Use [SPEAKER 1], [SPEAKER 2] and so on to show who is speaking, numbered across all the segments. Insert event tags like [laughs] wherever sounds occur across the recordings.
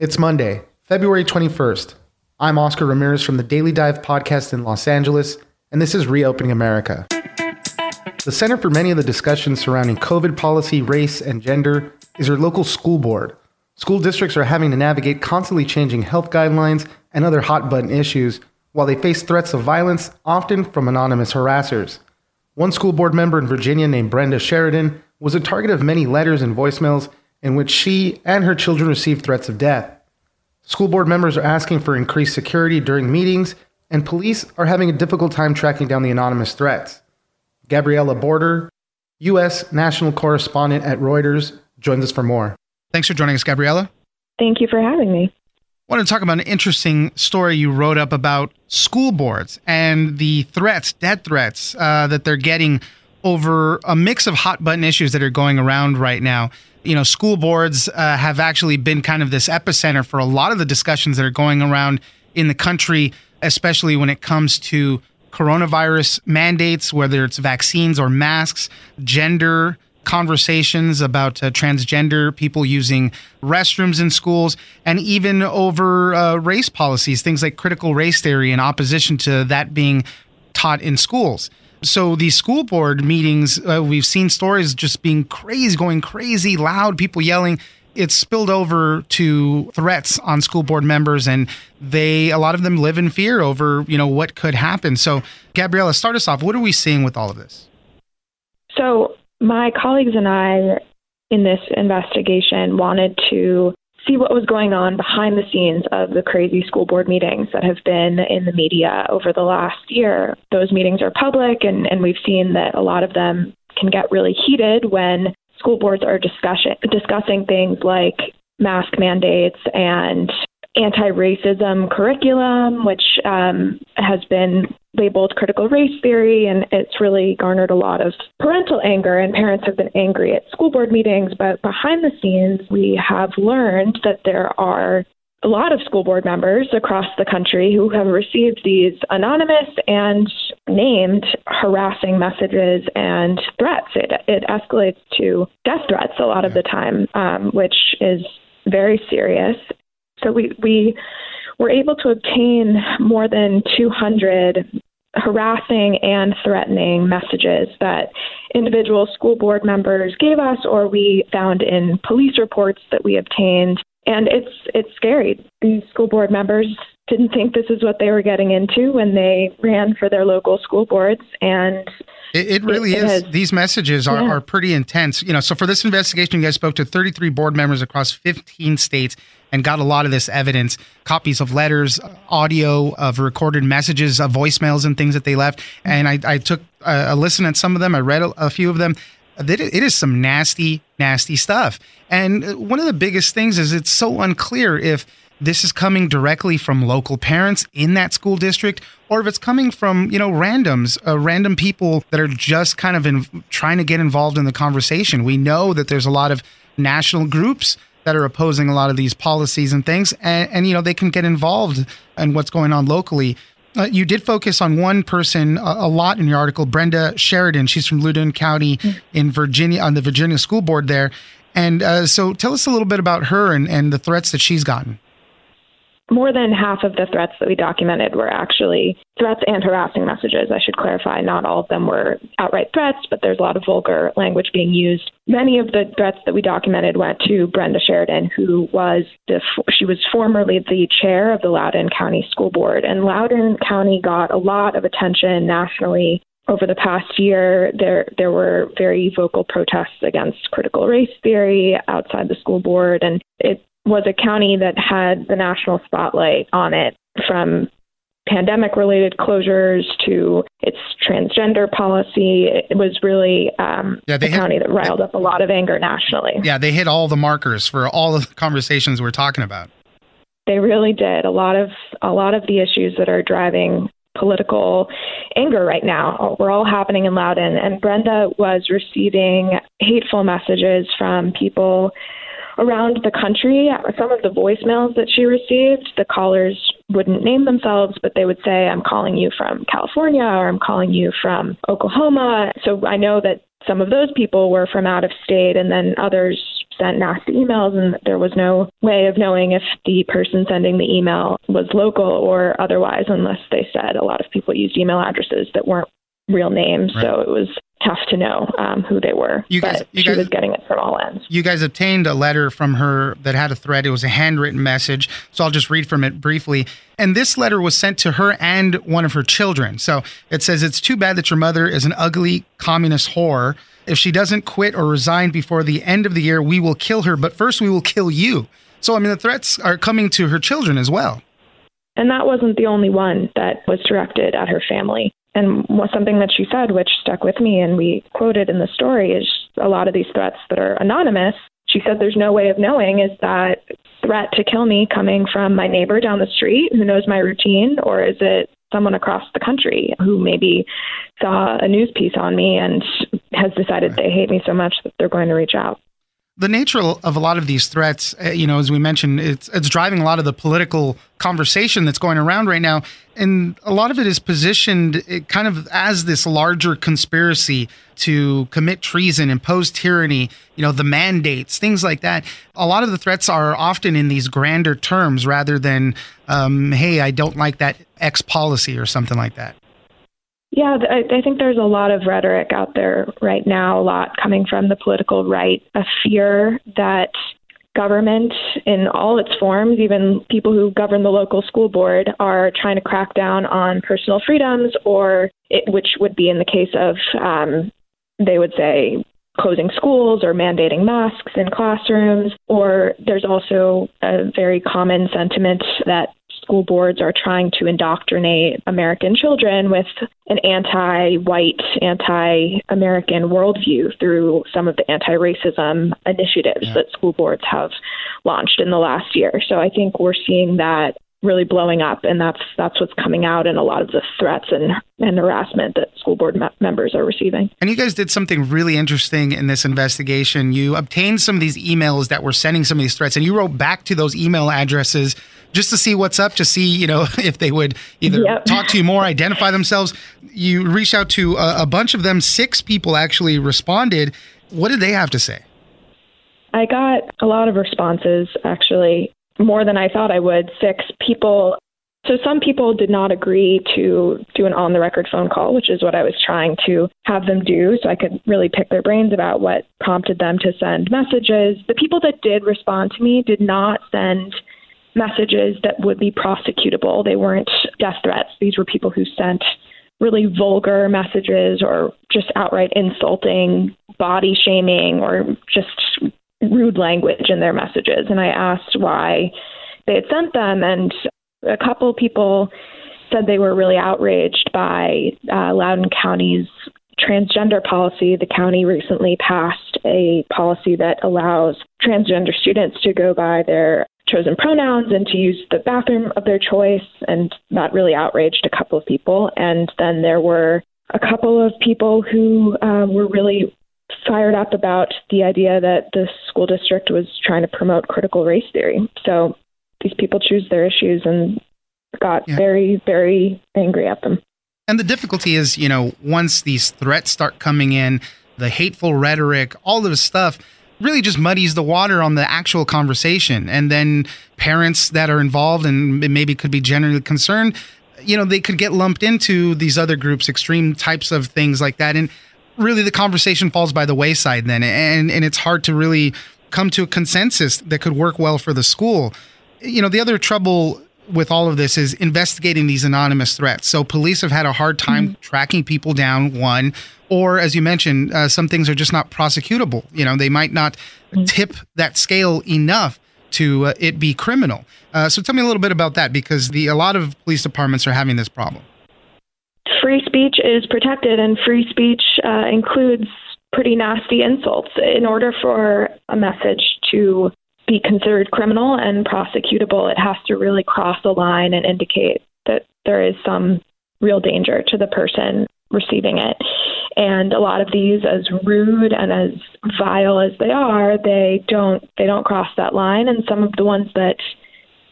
[SPEAKER 1] It's Monday, February 21st. I'm Oscar Ramirez from the Daily Dive podcast in Los Angeles, and this is Reopening America. The center for many of the discussions surrounding COVID policy, race, and gender is your local school board. School districts are having to navigate constantly changing health guidelines and other hot button issues while they face threats of violence, often from anonymous harassers. One school board member in Virginia named Brenda Sheridan was a target of many letters and voicemails in which she and her children received threats of death. School board members are asking for increased security during meetings, and police are having a difficult time tracking down the anonymous threats. Gabriella Borter, U.S. national correspondent at Reuters, joins us for more.
[SPEAKER 2] Thanks for joining us, Gabriella.
[SPEAKER 3] Thank you for having me.
[SPEAKER 2] I want to talk about an interesting story you wrote up about school boards and the threats, death threats, uh, that they're getting over a mix of hot button issues that are going around right now. You know, school boards uh, have actually been kind of this epicenter for a lot of the discussions that are going around in the country, especially when it comes to coronavirus mandates, whether it's vaccines or masks, gender conversations about uh, transgender people using restrooms in schools, and even over uh, race policies, things like critical race theory in opposition to that being taught in schools. So the school board meetings, uh, we've seen stories just being crazy, going crazy, loud, people yelling. It's spilled over to threats on school board members, and they a lot of them live in fear over you know what could happen. So, Gabriella, start us off. What are we seeing with all of this?
[SPEAKER 3] So my colleagues and I in this investigation wanted to see what was going on behind the scenes of the crazy school board meetings that have been in the media over the last year. Those meetings are public, and, and we've seen that a lot of them can get really heated when school boards are discussing discussing things like mask mandates and anti-racism curriculum, which um, has been labeled critical race theory, and it's really garnered a lot of parental anger, and parents have been angry at school board meetings. But behind the scenes, we have learned that there are a lot of school board members across the country who have received these anonymous and named harassing messages and threats. It, it escalates to death threats a lot of the time, um, which is very serious. So we, we were able to obtain more than 200 harassing and threatening messages that individual school board members gave us or we found in police reports that we obtained. And it's it's scary. These school board members didn't think this is what they were getting into when they ran for their local school boards and
[SPEAKER 2] it, it really it, is. Has, These messages are, yeah. are pretty intense. You know, so for this investigation, you guys spoke to 33 board members across 15 states and got a lot of this evidence copies of letters, audio of recorded messages, of voicemails, and things that they left. And I, I took a, a, listen at some of them, I read a, a few of them. It is some nasty, nasty stuff. And one of the biggest things is it's so unclear if this is coming directly from local parents in that school district or if it's coming from you know randoms uh, random people that are just kind of in, trying to get involved in the conversation. We know that there's a lot of national groups that are opposing a lot of these policies and things and, and you know they can get involved in what's going on locally. Uh, you did focus on one person a, a, lot in your article brenda sheridan. She's from loudoun county mm-hmm. in virginia on the virginia school board there. And uh, so tell us a little bit about her and, and the threats that she's gotten
[SPEAKER 3] more than half of the threats that we documented were actually threats and harassing messages. I should clarify, not all of them were outright threats, but there's a lot of vulgar language being used. Many of the threats that we documented went to Brenda Sheridan, who was the she was formerly the chair of the Loudoun County School Board, and Loudoun County got a lot of attention nationally over the past year, there there were very vocal protests against critical race theory outside the school board, and it was a county that had the national spotlight on it from pandemic related closures to its transgender policy. It was really um, yeah, they a hit, county that riled up a lot of anger nationally.
[SPEAKER 2] Yeah, they hit all the markers for all of the conversations we're talking about.
[SPEAKER 3] They really did. A lot of a lot of the issues that are driving political anger right now were all happening in Loudoun. And Brenda was receiving hateful messages from people around the country. Some of the voicemails that she received, the callers wouldn't name themselves, but they would say, I'm calling you from California or I'm calling you from Oklahoma. So I know that some of those people were from out of state, and then others sent nasty emails, and there was no way of knowing if the person sending the email was local or otherwise, unless they said a lot of people used email addresses that weren't real names. Right. So it was tough to know um, who they were. You guys, you she guys, was getting it from all ends.
[SPEAKER 2] You guys obtained a letter from her that had a thread. It was a handwritten message. So I'll just read from it briefly. And this letter was sent to her and one of her children. So it says, It's too bad that your mother is an ugly communist whore. If she doesn't quit or resign before the end of the year, we will kill her. But first, we will kill you. So, I mean, the threats are coming to her children as well.
[SPEAKER 3] And that wasn't the only one that was directed at her family. And something that she said, which stuck with me and we quoted in the story, is a lot of these threats that are anonymous. She said there's no way of knowing is that threat to kill me coming from my neighbor down the street who knows my routine, or is it someone across the country who maybe saw a news piece on me and has decided they hate me so much that they're going to reach out?
[SPEAKER 2] The nature of a lot of these threats, uh, you know, as we mentioned, it's it's driving a lot of the political conversation that's going around right now, and a lot of it is positioned uh, kind of as this larger conspiracy to commit treason, impose tyranny, you know, the mandates, things like that. A lot of the threats are often in these grander terms rather than, um, "Hey, I don't like that X policy" or something like that.
[SPEAKER 3] Yeah, I, I think there's a lot of rhetoric out there right now, a lot coming from the political right, a fear that government in all its forms, even people who govern the local school board, are trying to crack down on personal freedoms, or it, which would be in the case of, um, they would say, closing schools or mandating masks in classrooms. Or there's also a very common sentiment that school boards are trying to indoctrinate American children with an anti white, anti American worldview through some of the anti racism initiatives yeah. that school boards have launched in the last year. So I think we're seeing that really blowing up and that's that's what's coming out in a lot of the threats and, and harassment that school board me- members are receiving.
[SPEAKER 2] And you guys did something really interesting in this investigation. You obtained some of these emails that were sending some of these threats and you wrote back to those email addresses just to see what's up, to see, you know, [laughs] if they would either yep. talk to you more, identify themselves. You reached out to a, a bunch of them. Six people actually responded. What did they have to say?
[SPEAKER 3] I got a lot of responses, actually, more than I thought I would. Six people. So some people did not agree to do an on the record phone call, which is what I was trying to have them do so I could really pick their brains about what prompted them to send messages. The people that did respond to me did not send messages that would be prosecutable. They weren't death threats. These were people who sent really vulgar messages or just outright insulting, body shaming, or just rude language in their messages. And I asked why they had sent them, and a couple people said they were really outraged by uh, Loudoun County's transgender policy. The county recently passed a policy that allows transgender students to go by their chosen pronouns and to use the bathroom of their choice. And that really outraged a couple of people. And then there were a couple of people who uh, were really fired up about the idea that the school district was trying to promote critical race theory. So these people choose their issues and got yeah. very, very angry at them.
[SPEAKER 2] And the difficulty is, you know, once these threats start coming in, the hateful rhetoric, all of this stuff, really just muddies the water on the actual conversation. And then parents that are involved and maybe could be generally concerned, you know, they could get lumped into these other groups, extreme types of things like that. And really the conversation falls by the wayside then. And, and it's hard to really come to a consensus that could work well for the school. You know, the other trouble with all of this is investigating these anonymous threats. So police have had a hard time mm-hmm. tracking people down. One, or as you mentioned, uh, some things are just not prosecutable. You know, they might not mm-hmm. tip that scale enough. to uh, it be criminal. Uh, so tell me a little bit about that because the a lot of police departments are having this problem.
[SPEAKER 3] Free speech is protected, and free speech uh, includes pretty nasty insults. In order for a message to be considered criminal and prosecutable, it has to really cross a line and indicate that there is some real danger to the person receiving it. And a lot of these, as rude and as vile as they are, they don't they don't cross that line. And some of the ones that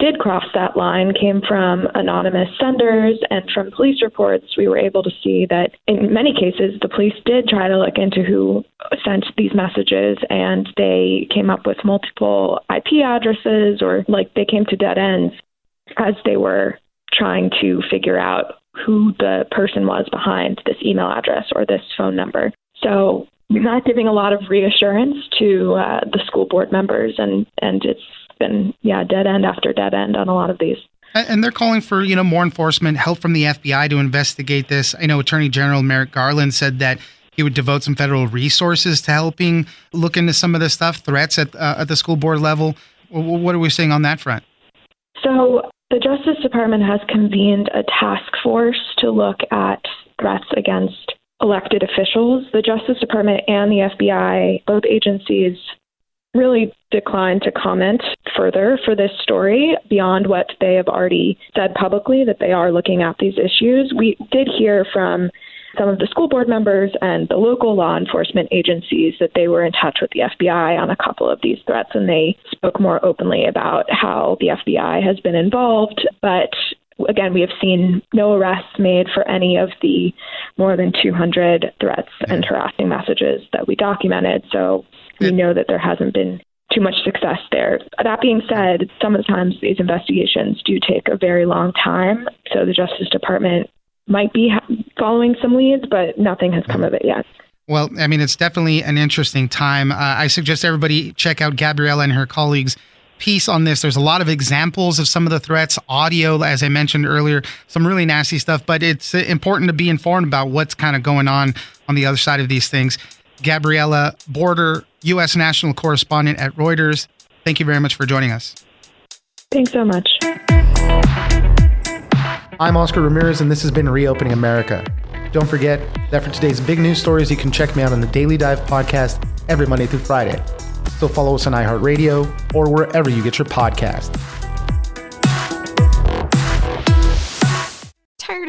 [SPEAKER 3] did cross that line came from anonymous senders and from police reports. We were able to see that in many cases, the police did try to look into who sent these messages and they came up with multiple IP addresses or like they came to dead ends as they were trying to figure out who the person was behind this email address or this phone number. So not giving a lot of reassurance to uh, the school board members, and and it's been yeah dead end after dead end on a lot of these.
[SPEAKER 2] And they're calling for you know more enforcement, help from the FBI to investigate this. I know Attorney General Merrick Garland said that he would devote some federal resources to helping look into some of this stuff, threats at uh, at the school board level. What are we seeing on that front?
[SPEAKER 3] So the Justice Department has convened a task force to look at threats against elected officials. The Justice Department and the FBI, both agencies, really declined to comment further for this story beyond what they have already said publicly that they are looking at these issues. We did hear from some of the school board members and the local law enforcement agencies that they were in touch with the FBI on a couple of these threats, and they spoke more openly about how the FBI has been involved. But again, we have seen no arrests made for any of the more than 200 threats and harassing messages that we documented. So we know that there hasn't been too much success there. That being said, some of the times these investigations do take a very long time. So the Justice Department might be following some leads, but nothing has come of it yet.
[SPEAKER 2] Well, I mean, it's definitely an interesting time. Uh, I suggest everybody check out Gabriella and her colleagues' piece on this. There's a lot of examples of some of the threats, audio, as I mentioned earlier, some really nasty stuff, but it's important to be informed about what's kind of going on on the other side of these things. Gabriella Borter, U.S. National Correspondent at Reuters, thank you very much for joining us.
[SPEAKER 3] Thanks so much.
[SPEAKER 1] I'm Oscar Ramirez, and this has been Reopening America. Don't forget that for today's big news stories, you can check me out on the Daily Dive podcast every Monday through Friday. So follow us on iHeartRadio or wherever you get your podcast.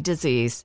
[SPEAKER 4] disease.